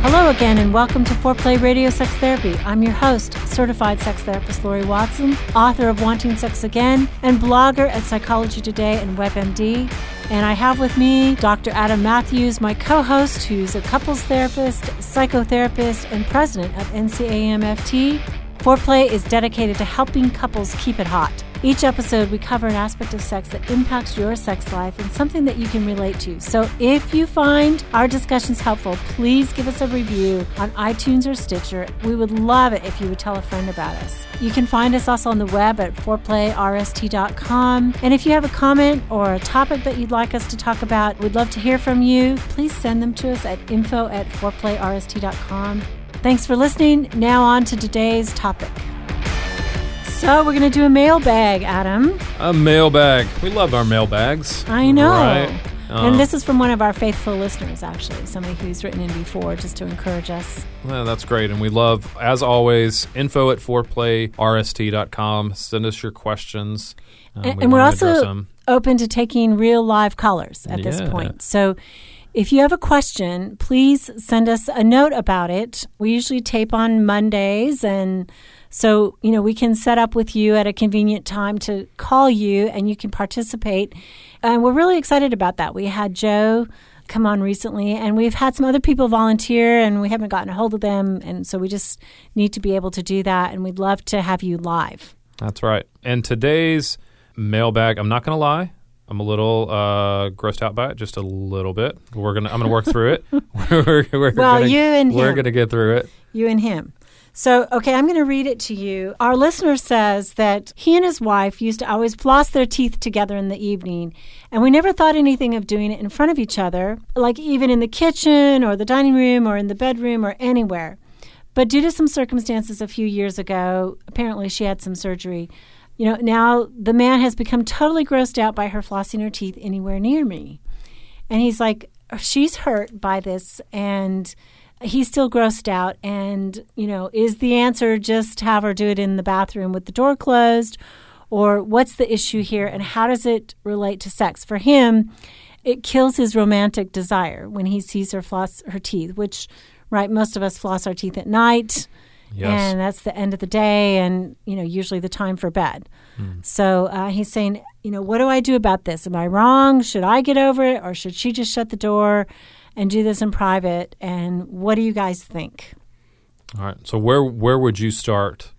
Hello again, and welcome to Foreplay Radio Sex Therapy. I'm your host, certified sex therapist Lori Watson, author of Wanting Sex Again, and blogger at Psychology Today and WebMD. And I have with me Dr. Adam Matthews, my co host, who's a couples therapist, psychotherapist, and president of NCAMFT. Foreplay is dedicated to helping couples keep it hot. Each episode, we cover an aspect of sex that impacts your sex life and something that you can relate to. So if you find our discussions helpful, please give us a review on iTunes or Stitcher. We would love it if you would tell a friend about us. You can find us also on the web at foreplayrst.com. And if you have a comment or a topic that you'd like us to talk about, we'd love to hear from you. Please send them to us at info at foreplayrst.com. Thanks for listening. Now on to today's topic. So we're gonna do a mailbag, Adam. A mailbag. We love our mailbags. I know. Right? Uh, and this is from one of our faithful listeners, actually, somebody who's written in before just to encourage us. well, that's great. And we love, as always, info at foreplayrst.com. Send us your questions. Uh, and, we and we're also open to taking real live callers at this point. So if you have a question, please send us a note about it. We usually tape on Mondays and so, you know, we can set up with you at a convenient time to call you and you can participate. And we're really excited about that. We had Joe come on recently and we've had some other people volunteer and we haven't gotten a hold of them and so we just need to be able to do that and we'd love to have you live. That's right. And today's mailbag, I'm not going to lie. I'm a little uh, grossed out by it, just a little bit. We're gonna. I'm gonna work through it. we're, we're Well, gonna, you and we're him. gonna get through it. you and him. So, okay, I'm going to read it to you. Our listener says that he and his wife used to always floss their teeth together in the evening, and we never thought anything of doing it in front of each other, like even in the kitchen or the dining room or in the bedroom or anywhere. But due to some circumstances a few years ago, apparently she had some surgery. You know, now the man has become totally grossed out by her flossing her teeth anywhere near me. And he's like, she's hurt by this and he's still grossed out. And, you know, is the answer just have her do it in the bathroom with the door closed? Or what's the issue here and how does it relate to sex? For him, it kills his romantic desire when he sees her floss her teeth, which, right, most of us floss our teeth at night. Yes. And that's the end of the day and, you know, usually the time for bed. So uh, he's saying, you know, what do I do about this? Am I wrong? Should I get over it or should she just shut the door and do this in private? And what do you guys think? All right. So where where would you start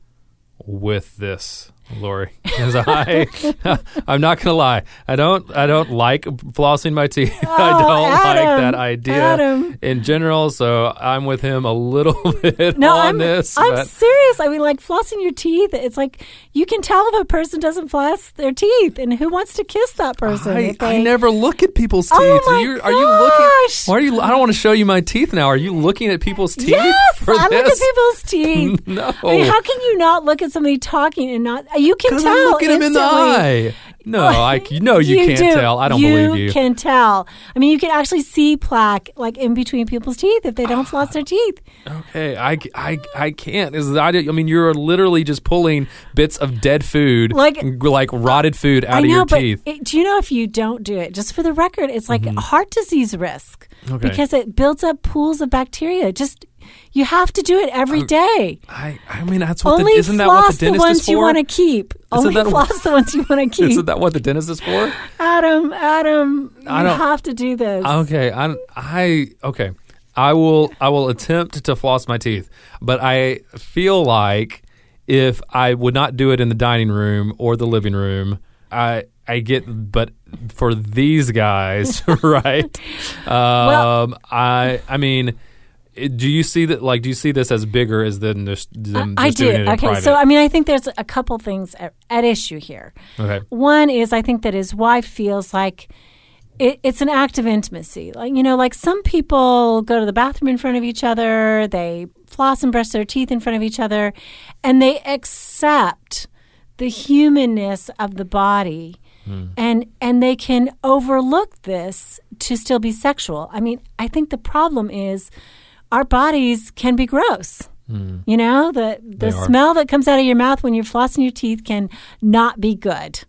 with this, Lori? Because I, I'm not gonna lie. I don't I don't like flossing my teeth. I Oh, don't like that idea Adam. in general. So I'm with him a little bit No, on I'm, this. I'm but serious. I mean, like flossing your teeth, it's like you can tell if a person doesn't floss their teeth and who wants to kiss that person. I, if I never look at people's oh teeth. Oh, my you, are you looking? gosh. Why are you? I don't want to show you my teeth now. Are you looking at people's teeth? Yes, I look at people's teeth. No. I mean, how can you not look at somebody talking and not? You can tell. I'm looking him in the eye. No, I no, you, can't do. tell. I don't believe you believe you. can tell. I mean, you can actually see plaque like in between people's teeth if they don't ah, floss their teeth. Okay, I, I, I can't. Is I, I mean, you're literally just pulling bits of dead food, Like- like rotted food out I of your teeth. it, do you know if you don't do it, just for the record, it's like mm-hmm. heart disease risk Okay. because it builds up pools of bacteria. Just you have to do it every day. I, I mean, that's what Only the, isn't that what the dentist ones is for? you want to keep. Only that floss the ones you want to keep. Isn't that what the dentist is for? Adam, Adam, you I don't- have to do this. Okay, I, I okay. I will I will attempt to floss my teeth, but I feel like if I would not do it in the dining room or the living room, I I get but for these guys, right? Um, I I mean, do you see that? Like, do you see this as bigger as than just them I just do. doing it Okay, so I mean, I think there's a couple things at, at issue here. okay, One is I think that his wife feels like it, it's an act of intimacy. Like you know, like some people go to the bathroom in front of each other, they floss and brush their teeth in front of each other, and they accept the humanness of the body. Hmm. And and they can overlook this to still be sexual. I mean, I think the problem is our bodies can be gross. Hmm. You know, the the smell that comes out of your mouth when you're flossing your teeth can not be good.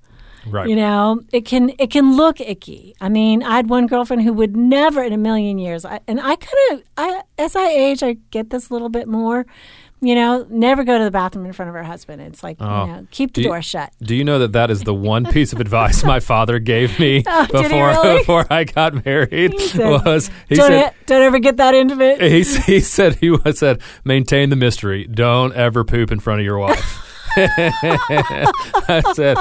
right. You know, it can it can look icky. I mean, I had one girlfriend who would never in a million years. I, and I kind of, I as I age, I get this a little bit more. You know, never go to the bathroom in front of her husband. It's like, Oh. you know, keep the Do you- door shut. Do you know that that is the one piece of advice my father gave me Oh, before really? before I got married? He said, was he don't, said e- don't ever get that intimate. he, he said he was said maintain the mystery. Don't ever poop in front of your wife. I said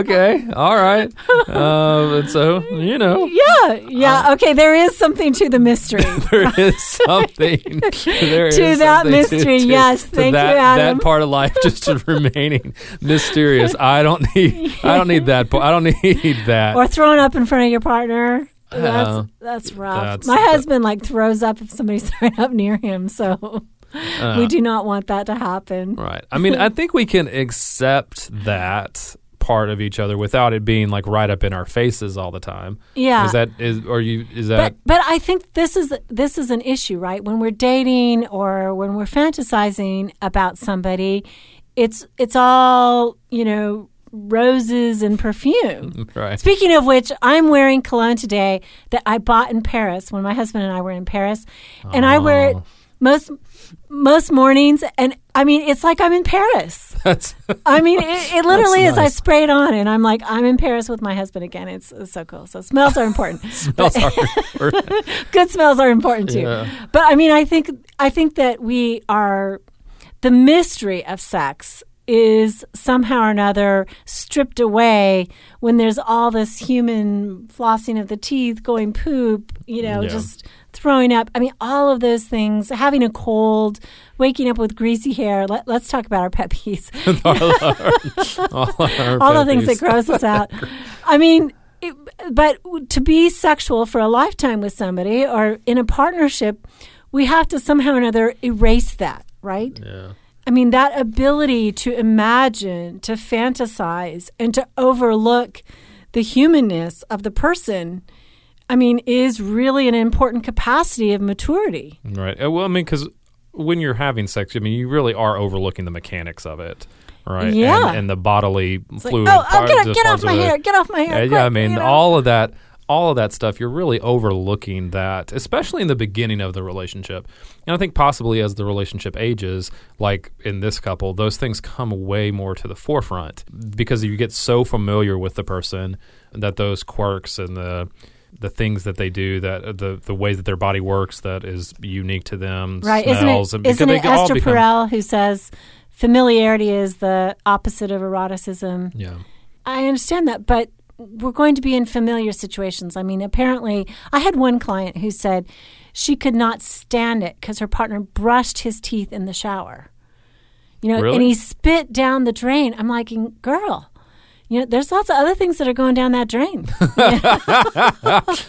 okay, all right. Um, and so you know Yeah, yeah. okay, there is something to the mystery. there is something there To is that something mystery, to, yes. to Thank you, that, Adam. That part of life just remaining mysterious. I don't need. I don't need that. I don't need that. or throwing up in front of your partner. That's Uh, that's rough. that's- My husband like throws up if somebody's throwing up near him, so Uh, we do not want that to happen. Right. I mean, I think we can accept that part of each other without it being like right up in our faces all the time. Yeah. Is that is or you is that But but I think this is this is an issue, right? When we're dating or when we're fantasizing about somebody, it's it's all, you know, roses and perfume. right? Speaking of which, I'm wearing cologne today that I bought in Paris when my husband and I were in Paris, and I wear it Oh. Most most mornings, and I mean it's like I'm in Paris. That's I mean, it, it literally is. I spray it on, and I'm like, I'm in Paris with my husband again. It's, it's so cool. So smells are important. smells are important. Good smells are important too. Yeah. But I mean, I think I think that we are the mystery of sex is somehow or another stripped away when there's all this human flossing of the teeth, going poop, you know, Yeah. just throwing up. I mean, all of those things, having a cold, waking up with greasy hair. Let, let's talk about our pet peeves. all, our all the pet things that gross us out. I mean, it, but to be sexual for a lifetime with somebody or in a partnership, we have to somehow or another erase that, right? Yeah. I mean, that ability to imagine, to fantasize, and to overlook the humanness of the person, I mean, is really an important capacity of maturity. Right. Uh, Well, I mean, because when you're having sex, I mean, you really are overlooking the mechanics of it, right? Yeah. And, and the bodily It's like, fluid. oh, oh, get, get off my hair, get off my Yeah, hair. yeah. I mean, you know? all of that, all of that stuff. You're really overlooking that, especially in the beginning of the relationship. And I think possibly as the relationship ages, like in this couple, those things come way more to the forefront because you get so familiar with the person that those quirks and the the things that they do, that uh, the the ways that their body works, that is unique to them, Right? smells, Isn't it, isn't it Esther become- Perel who says familiarity is the opposite of eroticism? Yeah. I understand that, but we're going to be in familiar situations. I mean, apparently, I had one client who said she could not stand it because her partner brushed his teeth in the shower. You know, Really? and he spit down the drain. I'm like, girl. You know, there's lots of other things that are going down that drain.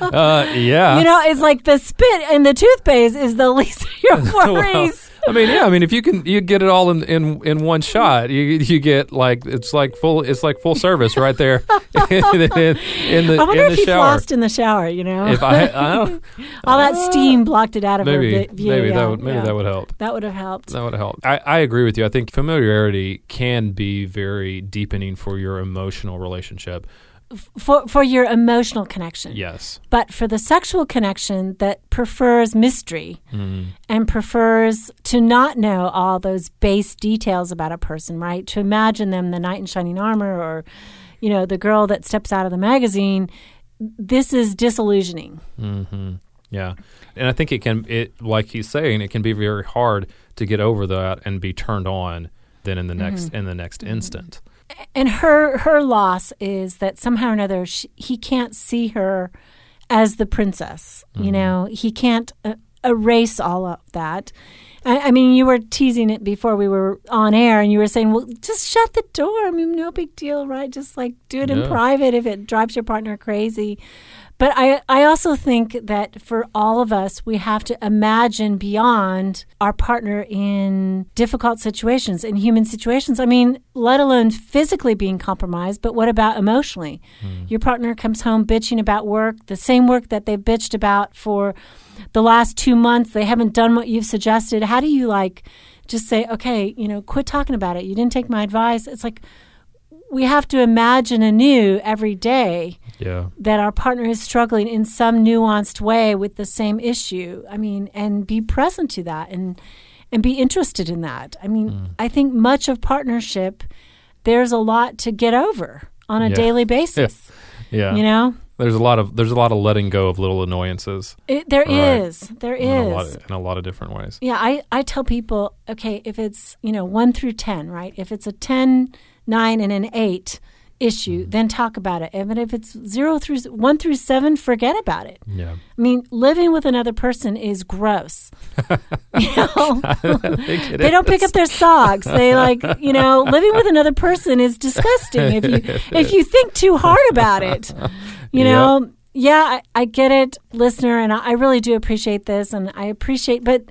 Uh, yeah. You know, it's like the spit and the toothpaste is the least of your worries. I mean, yeah. I mean, if you can, you get it all in, in, in one shot. You you get like it's like full it's like full service right there in, in, in the I wonder in if the he shower. flossed in the shower. You know, If I, I don't, all that uh, steam blocked it out of maybe her view. maybe yeah, that would maybe yeah. that would help. That would have helped. That would help. I, I agree with you. I think familiarity can be very deepening for your emotional relationship. For for your emotional connection. Yes. But for the sexual connection that prefers mystery mm. and prefers to not know all those base details about a person, right? To imagine them the knight in shining armor or, you know, the girl that steps out of the magazine. This is disillusioning. hmm Yeah, and I think it can. It like he's saying, it can be very hard to get over that and be turned on. Then in the next mm-hmm. in the next mm-hmm. instant. And her her loss is that somehow or another she, he can't see her as the princess. You know, he can't uh, erase all of that. I, I mean, you were teasing it before we were on air, and you were saying, "Well, just shut the door. I mean, no big deal, right? Just like do it in private if it drives your partner crazy." But I, I also think that for all of us, we have to imagine beyond our partner in difficult situations, in human situations. I mean, let alone physically being compromised, but what about emotionally? Hmm. Your partner comes home bitching about work, the same work that they've bitched about for the last two months. They haven't done what you've suggested. How do you like just say, okay, you know, quit talking about it? You didn't take my advice. It's like we have to imagine anew every day Yeah. that our partner is struggling in some nuanced way with the same issue. I mean, and be present to that and and be interested in that. I mean, mm. I think much of partnership there's a lot to get over on a Yeah. daily basis. Yeah. You know, There's a lot of there's a lot of letting go of little annoyances it, there Right. is, there in a, lot is. in a lot of different ways. Yeah, I, I tell people, okay, if it's, you know, 1 through 10, right? If it's a 10, 9, and an 8 issue, Mm-hmm. then talk about it. And if it's 0 through 1 through 7, forget about it. Yeah. I mean, living with another person is gross. you know, they don't pick up their socks. They like, you know, living with another person is disgusting. If you if you think too hard about it, you know. Yeah, I, I get it, listener, and I, I really do appreciate this, and I appreciate. But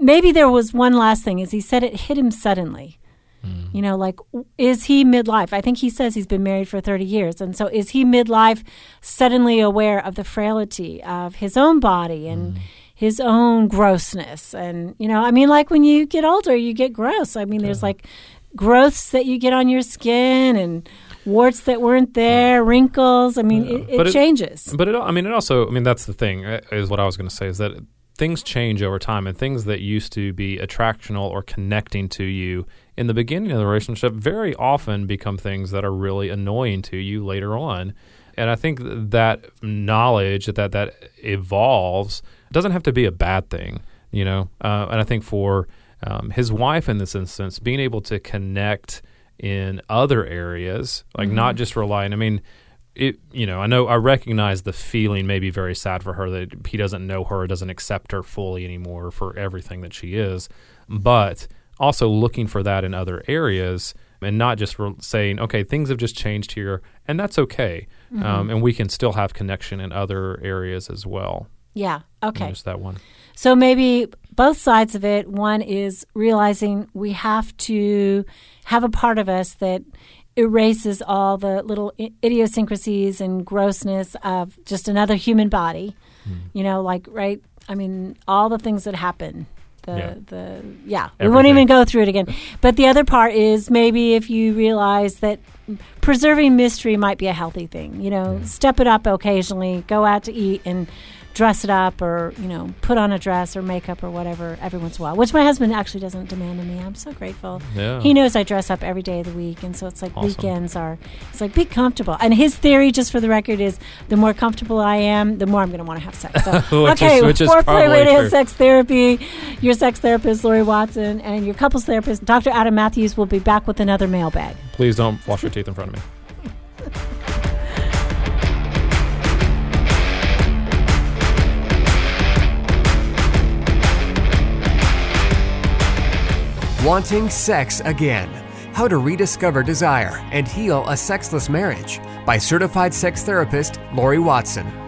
maybe there was one last thing: is he said it hit him suddenly. Mm. You know, like, is he midlife? I think he says he's been married for 30 years. And so is he midlife suddenly aware of the frailty of his own body and mm. his own grossness? And, you know, I mean, like when you get older, you get gross. I mean, there's like growths that you get on your skin and warts that weren't there, wrinkles. I mean, it, it But it- changes. But it, I mean, it also, I mean, that's the thing, uh, is what I was going to say, is that things change over time, and things that used to be attractional or connecting to you in the beginning of the relationship very often become things that are really annoying to you later on. And I think that knowledge that that evolves doesn't have to be a bad thing, you know. Uh, and I think for um, his wife in this instance, being able to connect in other areas, like not just relying. I mean, it you know i know i recognize the feeling may be very sad for her that he doesn't know her doesn't accept her fully anymore for everything that she is but also looking for that in other areas and not just re- saying okay things have just changed here and that's okay um, and we can still have connection in other areas as well Yeah. Okay. just that one So maybe both sides of it. One is realizing we have to have a part of us that erases all the little idiosyncrasies and grossness of just another human body. Hmm. You know, like right. I mean, all the things that happen. The Yeah. the yeah. We won't even go through it again. But the other part is maybe if you realize that preserving mystery might be a healthy thing. You know, step it up occasionally. Go out to eat and dress it up, or you know, put on a dress or makeup or whatever every once in a while. Which my husband actually doesn't demand of me. I'm so grateful. Yeah. He knows I dress up every day of the week, and so it's like Awesome. weekends are. It's like be comfortable. And his theory, just for the record, is the more comfortable I am, the more I'm going to want to have sex. So is- okay, which is foreplay probably radio sex therapy. Your sex therapist Lori Watson and your couples therapist Dr. Adam Matthews will be back with another mailbag. please don't wash your teeth in front of me Wanting Sex Again How to Rediscover Desire and Heal a Sexless Marriage by certified sex therapist Lori Watson.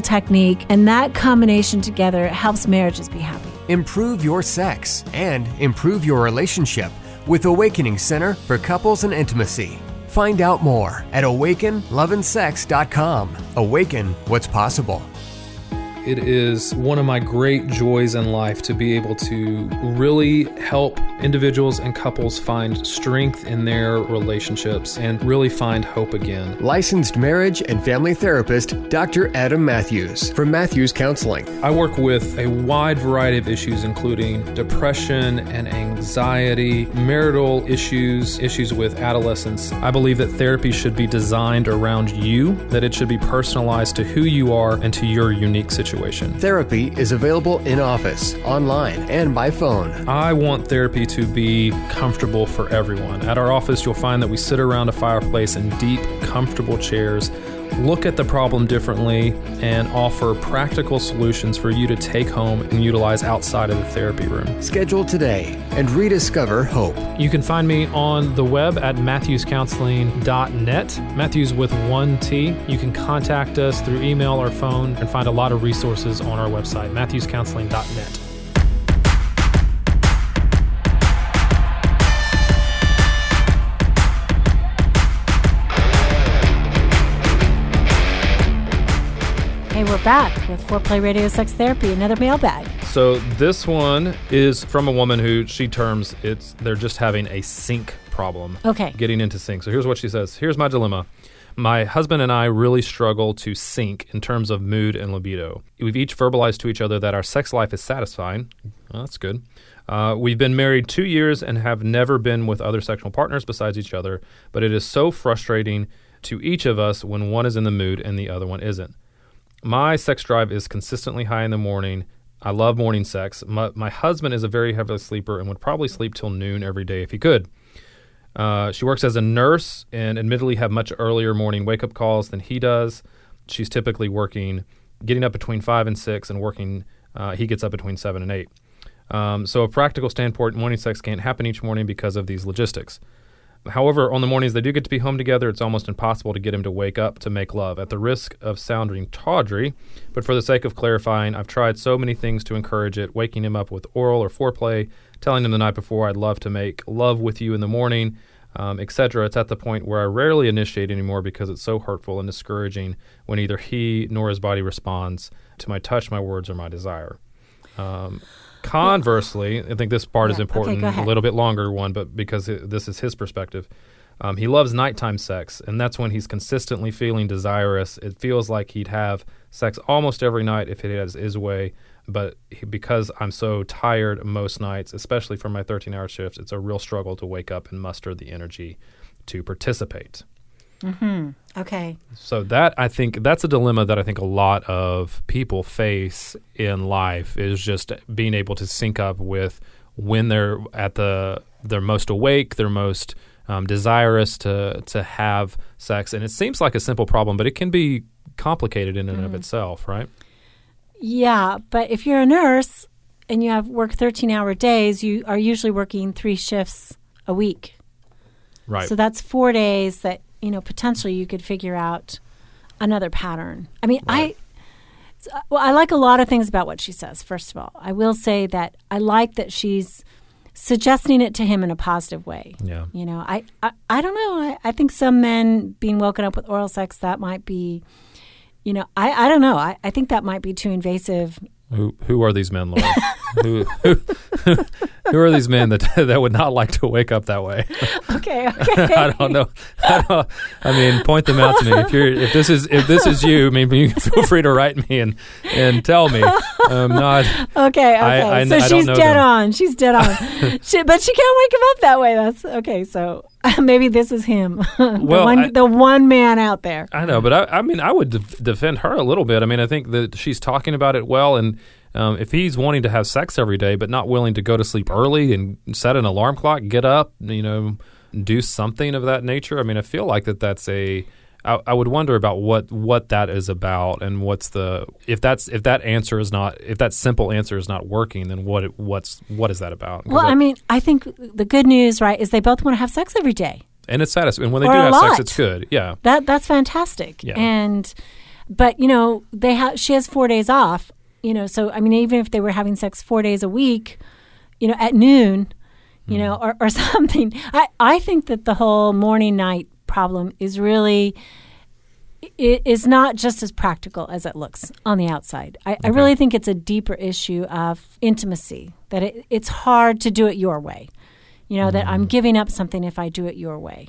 technique, and that combination together helps marriages be happy. Improve your sex and improve your relationship with Awakening Center for Couples and Intimacy. Find out more at awakenloveandsex.com. Awaken what's possible. It is one of my great joys in life to be able to really help individuals and couples find strength in their relationships and really find hope again. Licensed marriage and family therapist Dr. Adam Matthews from Matthews Counseling. I work with a wide variety of issues, including depression and anxiety, marital issues, issues with adolescence. I believe that therapy should be designed around you, that it should be personalized to who you are and to your unique situation. Therapy is available in office, online, and by phone. I want therapy to be comfortable for everyone. At our office, you'll find that we sit around a fireplace in deep, comfortable chairs, look at the problem differently, and offer practical solutions for you to take home and utilize outside of the therapy room. Schedule today and rediscover hope. You can find me on the web at matthewscounseling.net, Matthews with one T. You can contact us through email or phone and find a lot of resources on our website, matthewscounseling.net. we're back with Foreplay Radio Sex Therapy, another mailbag. So this one is from a woman who she terms it's they're just having a sync problem. Okay. Getting into sync. So here's what she says. Here's my dilemma. My husband and I really struggle to sync in terms of mood and libido. We've each verbalized to each other that our sex life is satisfying. Well, that's good. Uh, we've been married two years and have never been with other sexual partners besides each other, but it is so frustrating to each of us when one is in the mood and the other one isn't. My sex drive is consistently high in the morning. I love morning sex. My, my husband is a very heavy sleeper and would probably sleep till noon every day if he could. Uh, she works as a nurse and admittedly have much earlier morning wake up calls than he does. She's typically working, getting up between five and six, and working. Uh, he gets up between seven and eight. Um, so, a practical standpoint, morning sex can't happen each morning because of these logistics. However, on the mornings they do get to be home together, it's almost impossible to get him to wake up to make love. At the risk of sounding tawdry, but for the sake of clarifying, I've tried so many things to encourage it waking him up with oral or foreplay, telling him the night before I'd love to make love with you in the morning, um, etc. It's at the point where I rarely initiate anymore because it's so hurtful and discouraging when either he nor his body responds to my touch, my words, or my desire. Um, Conversely, I think this part is Yeah, okay, important, go a little bit longer one, but because it, this is his perspective. Um, he loves nighttime sex, and that's when he's consistently feeling desirous. It feels like he'd have sex almost every night if it has his way, but he, because I'm so tired most nights, especially from my 13 hour shifts, it's a real struggle to wake up and muster the energy to participate. Okay. So that I think that's a dilemma that I think a lot of people face in life is just being able to sync up with when they're at the they're most awake, they're most um, desirous to to have sex, and it seems like a simple problem, but it can be complicated in and of itself, right? Yeah, but if you're a nurse and you have work 13 hour days, you are usually working three shifts a week. Right. So that's four days that, you know, potentially you could figure out another pattern. I mean, I. Uh, well, I like a lot of things about what she says. First of all, I will say that I like that she's suggesting it to him in a positive way. yeah. You know, I, I, I don't know. I, I think some men being woken up with oral sex, that might be, you know, I, I don't know. I, I think that might be too invasive. Who who are these men, Lori? who, who who are these men that that would not like to wake up that way? Okay, okay. I don't know. I, don't, I mean, point them out to me. If you're, if this is, if this is you, I mean, you can feel free to write me and and tell me. I'm not. Okay, okay. I- I- so she's dead them. on. She's dead on. she, but she can't wake him up that way. That's okay. So maybe this is him, the Well, one, I- the one man out there. I know, but I, I mean, I would def- defend her a little bit. I mean, I think that she's talking about it well, and um, if he's wanting to have sex every day but not willing to go to sleep early and set an alarm clock, get up, you know, do something of that nature. I mean, I feel like that that's a. I, I would wonder about what what that is about and what's the if that's if that answer is not if that simple answer is not working, then what it, what's what is that about? Well, I- I mean, I think the good news, right, is they both want to have sex every day. and it's satisfying. And when they or do have lot. sex, it's good. Yeah. That that's fantastic. Yeah. And but you know, they have she has 4 days off, you know, so I mean even if they were having sex 4 days a week, you know, at noon, you know, Mm. or, or something. I I think that the whole morning night problem is really it is not just as practical as it looks on the outside. I, I really think it's a deeper issue of intimacy, that it, it's hard to do it your way. You know, that I'm mm-hmm. giving up something if I do it your way.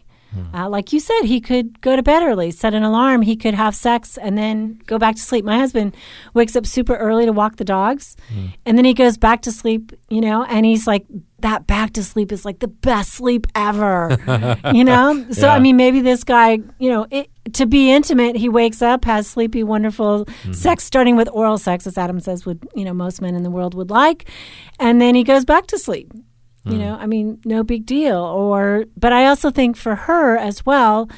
Uh, like you said, he could go to bed early, set an alarm, he could have sex, and then go back to sleep. My husband wakes up super early to walk the dogs, and then he goes back to sleep, you know, and he's like, that back to sleep is like the best sleep ever, you know? So, Yeah. I mean, maybe this guy, you know, it, to be intimate, he wakes up, has sleepy, wonderful sex, starting with oral sex, as Adam says, would, you know, most men in the world would like, and then he goes back to sleep. You know, I mean, no big deal. Or, but I also think for her as well,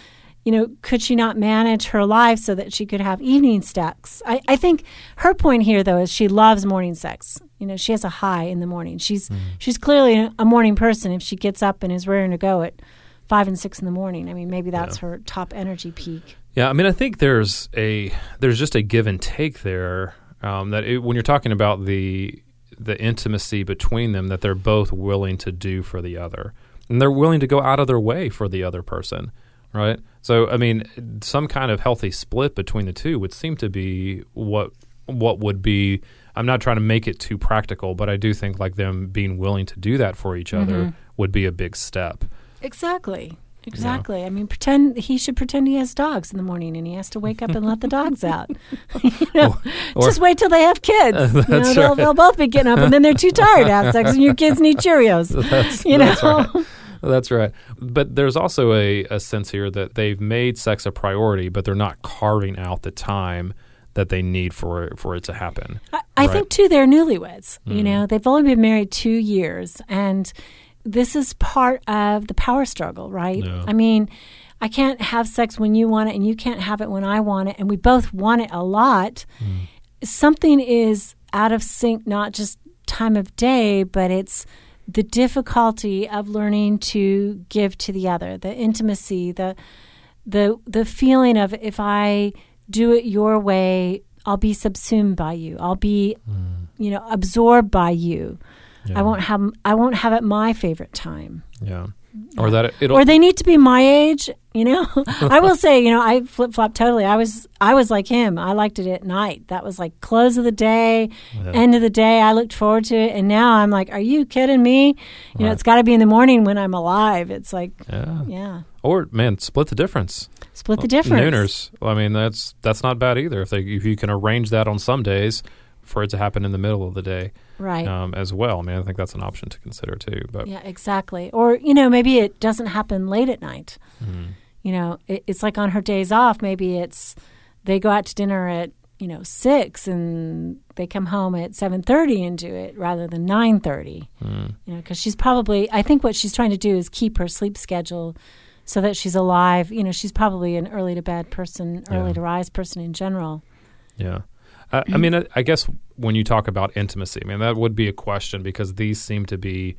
you know, could she not manage her life so that she could have evening sex? I, I think her point here, though, is she loves morning sex. You know, she has a high in the morning. She's she's clearly a morning person. If she gets up and is raring to go at five and six in the morning, I mean, maybe that's her top energy peak. Yeah, I mean, I think there's a there's just a give and take there. Um, that it, when you're talking about the the intimacy between them, that they're both willing to do for the other, and they're willing to go out of their way for the other person, right? So, I mean, some kind of healthy split between the two would seem to be what what would be. I'm not trying to make it too practical, but I do think like them being willing to do that for each other mm-hmm. would be a big step. Exactly. Exactly. I mean, pretend he should pretend he has dogs in the morning, and he has to wake up and let the dogs out. you know, or- just wait till they have kids. You know, they'll, right. they'll both be getting up, and then they're too tired to have sex, and your kids need Cheerios. That's, you know, that's right. That's right. But there's also a, a sense here that they've made sex a priority, but they're not carving out the time that they need for for it to happen. I, I Right. think too they're newlyweds. You mm. know, they've only been married two years, and this is part of the power struggle, right? Yeah. I mean, I can't have sex when you want it, and you can't have it when I want it, and we both want it a lot. Hmm. Something is out of sync, not just time of day, but it's the difficulty of learning to give to the other, the intimacy, the the the feeling of if I do it your way, I'll be subsumed by you. I'll be, hmm. you know, absorbed by you. Yeah. I won't have I won't have it my favorite time. Yeah. Mm-hmm. Or that it, it'll Or they need to be my age, you know. I will say, you know, I flip flop totally. I was I was like him. I liked it at night. That was like close of the day, end of the day. I looked forward to it, and now I'm like, are you kidding me? You know, it's got to be in the morning when I'm alive. It's like, yeah. yeah, Or man, split the difference. split the difference. Nooners. I mean, that's that's not bad either. If they if you can arrange that on some days for it to happen in the middle of the day right? um, as well. I mean, I think that's an option to consider too. But Yeah, exactly. Or you know, maybe it doesn't happen late at night. Mm-hmm. You know, it, it's like on her days off. Maybe it's they go out to dinner at you know six and they come home at seven thirty and do it rather than nine thirty. Mm. You know, because she's probably. I think what she's trying to do is keep her sleep schedule so that she's alive. You know, she's probably an early to bed person, early Yeah. to rise person in general. Yeah. I, I mean, I, I guess when you talk about intimacy, I mean, that would be a question because these seem to be,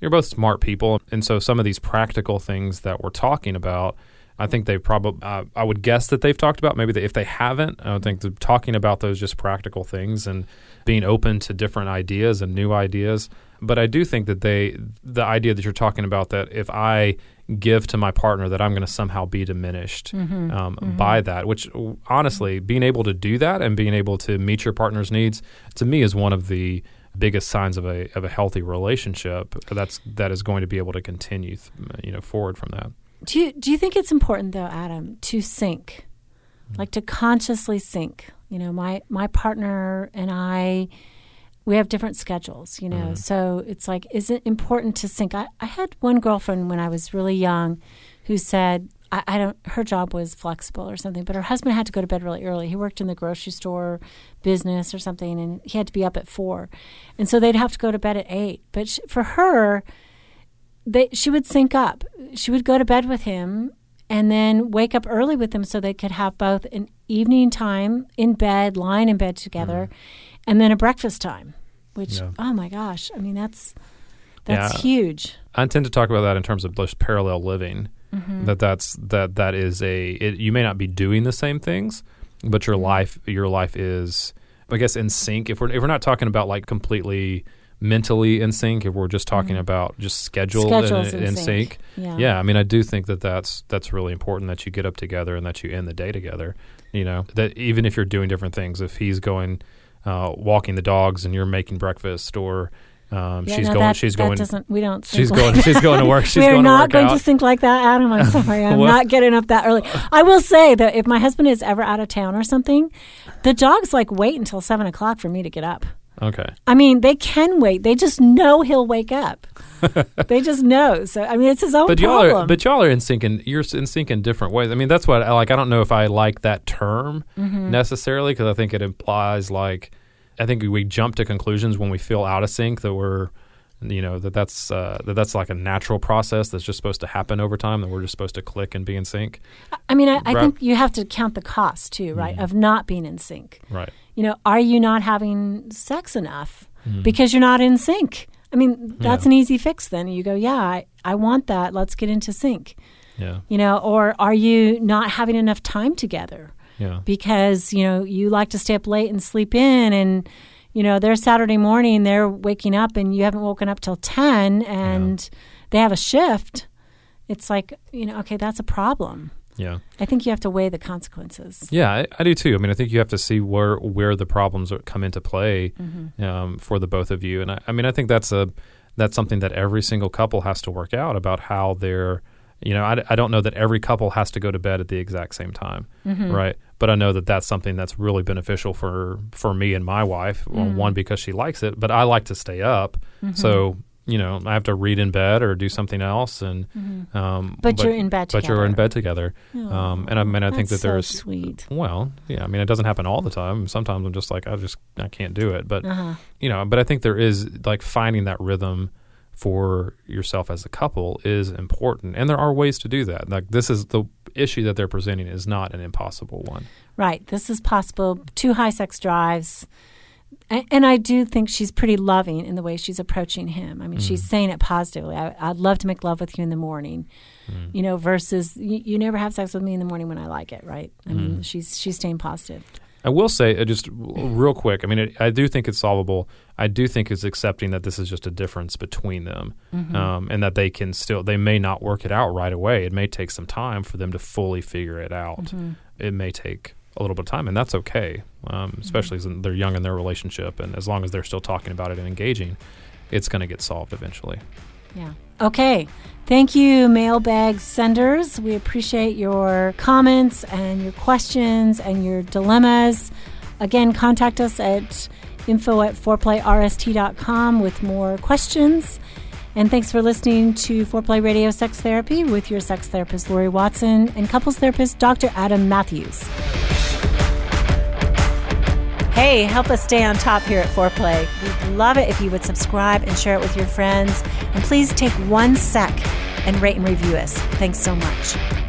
you're both smart people. And so some of these practical things that we're talking about, I think they probably, uh, I would guess that they've talked about. Maybe they, if they haven't, I think that talking about those just practical things and being open to different ideas and new ideas. But I do think that they, the idea that you're talking about that if I give to my partner, that I'm going to somehow be diminished mm-hmm. um, mm-hmm. by that, which honestly, being able to do that and being able to meet your partner's needs, to me, is one of the biggest signs of a of a healthy relationship. That's that is going to be able to continue, you know, forward from that. Do you do you think it's important though, Adam, to sync, mm-hmm. like to consciously sync? You know, my my partner and I, we have different schedules, you know. Mm-hmm. So it's like, is it important to sync? I, I had one girlfriend when I was really young who said, I, I don't, her job was flexible or something, but her husband had to go to bed really early. He worked in the grocery store business or something, and he had to be up at four. And so they'd have to go to bed at eight. But sh for her, they, she would sync up. She would go to bed with him and then wake up early with him so they could have both an evening time in bed, lying in bed together, mm-hmm. And then a breakfast time. Which, Yeah. oh my gosh, I mean that's that's Yeah. huge. I tend to talk about that in terms of just parallel living. Mm-hmm. That that's that that is a it, you may not be doing the same things, but your mm-hmm. life your life is I guess in sync. If we're if we're not talking about like completely mentally in sync, if we're just talking mm-hmm. about just schedule in, in in sync. sync, Yeah. I mean, I do think that that's that's really important that you get up together and that you end the day together. You know, that even if you're doing different things, if he's going uh, walking the dogs and you're making breakfast, or um, Yeah, she's no, going that, she's that going Doesn't, we don't. she's sync going like she's going to work she's we are going to not going out. to sync like that, Adam. I'm sorry. I'm What? not getting up that early. I will say that if my husband is ever out of town or something, the dogs like wait until seven o'clock for me to get up. Okay. I mean, they can wait. They just know he'll wake up. they just know. So I mean, it's his own But y'all problem. are but y'all are in sync in you're in sync in different ways. I mean, that's what I like. I don't know if I like that term Mm-hmm. necessarily because I think it implies like I think we jump to conclusions when we feel out of sync that we're you know that that's uh, that that's like a natural process that's just supposed to happen over time that we're just supposed to click and be in sync. I mean, I, I Right. think you have to count the cost too, right, Mm-hmm. of not being in sync. Right. You know, are you not having sex enough Mm-hmm. because you're not in sync? I mean, that's Yeah. an easy fix. Then you go, yeah, I, I want that. Let's get into sync. Yeah. You know, or are you not having enough time together Yeah. because you know you like to stay up late and sleep in and. You know, they're Saturday morning, they're waking up and you haven't woken up till 10 and they have a shift. It's like, you know, okay, that's a problem. Yeah. I think you have to weigh the consequences. Yeah, I, I do too. I mean, I think you have to see where where the problems are, come into play Mm-hmm. um, for the both of you, and I, I mean, I think that's a that's something that every single couple has to work out about how they're. You know, I, I don't know that every couple has to go to bed at the exact same time, Mm-hmm. right? But I know that that's something that's really beneficial for for me and my wife. Mm-hmm. one because she likes it, but I like to stay up, so you know I have to read in bed or do something else, and um, Mm-hmm. But you're in bed But you're in together. bed together, um, and I mean I think that so there's sweet. well, yeah, I mean, it doesn't happen all the time. Sometimes I'm just like, I just, I can't do it. But, Uh-huh. you know, but I think there is like finding that rhythm for yourself as a couple is important. And there are ways to do that. Like, this is the issue that they're presenting is not an impossible one. Right. This is possible. Two high sex drives. And I do think she's pretty loving in the way she's approaching him. I mean, she's Mm. saying it positively. I, I'd love to make love with you in the morning, Mm. you know, versus you, you never have sex with me in the morning when I like it, right? I Mm. mean, she's she's staying positive. I will say, uh, just real quick, I mean, it, I do think it's solvable. I do think it's accepting that this is just a difference between them um, and that they can still, they may not work it out right away. It may take some time for them to fully figure it out. It may take a little bit of time, and that's okay, um, especially as they're young in their relationship. And as long as they're still talking about it and engaging, it's going to get solved eventually. Yeah. Okay. Thank you, mailbag senders. We appreciate your comments and your questions and your dilemmas. Again, contact us at info at foreplayrst.com with more questions. And thanks for listening to Foreplay Radio Sex Therapy with your sex therapist, Lori Watson, and couples therapist, Dr. Adam Matthews. Hey, help us stay on top here at Foreplay. We'd love it if you would subscribe and share it with your friends. And please take one sec and rate and review us. Thanks so much.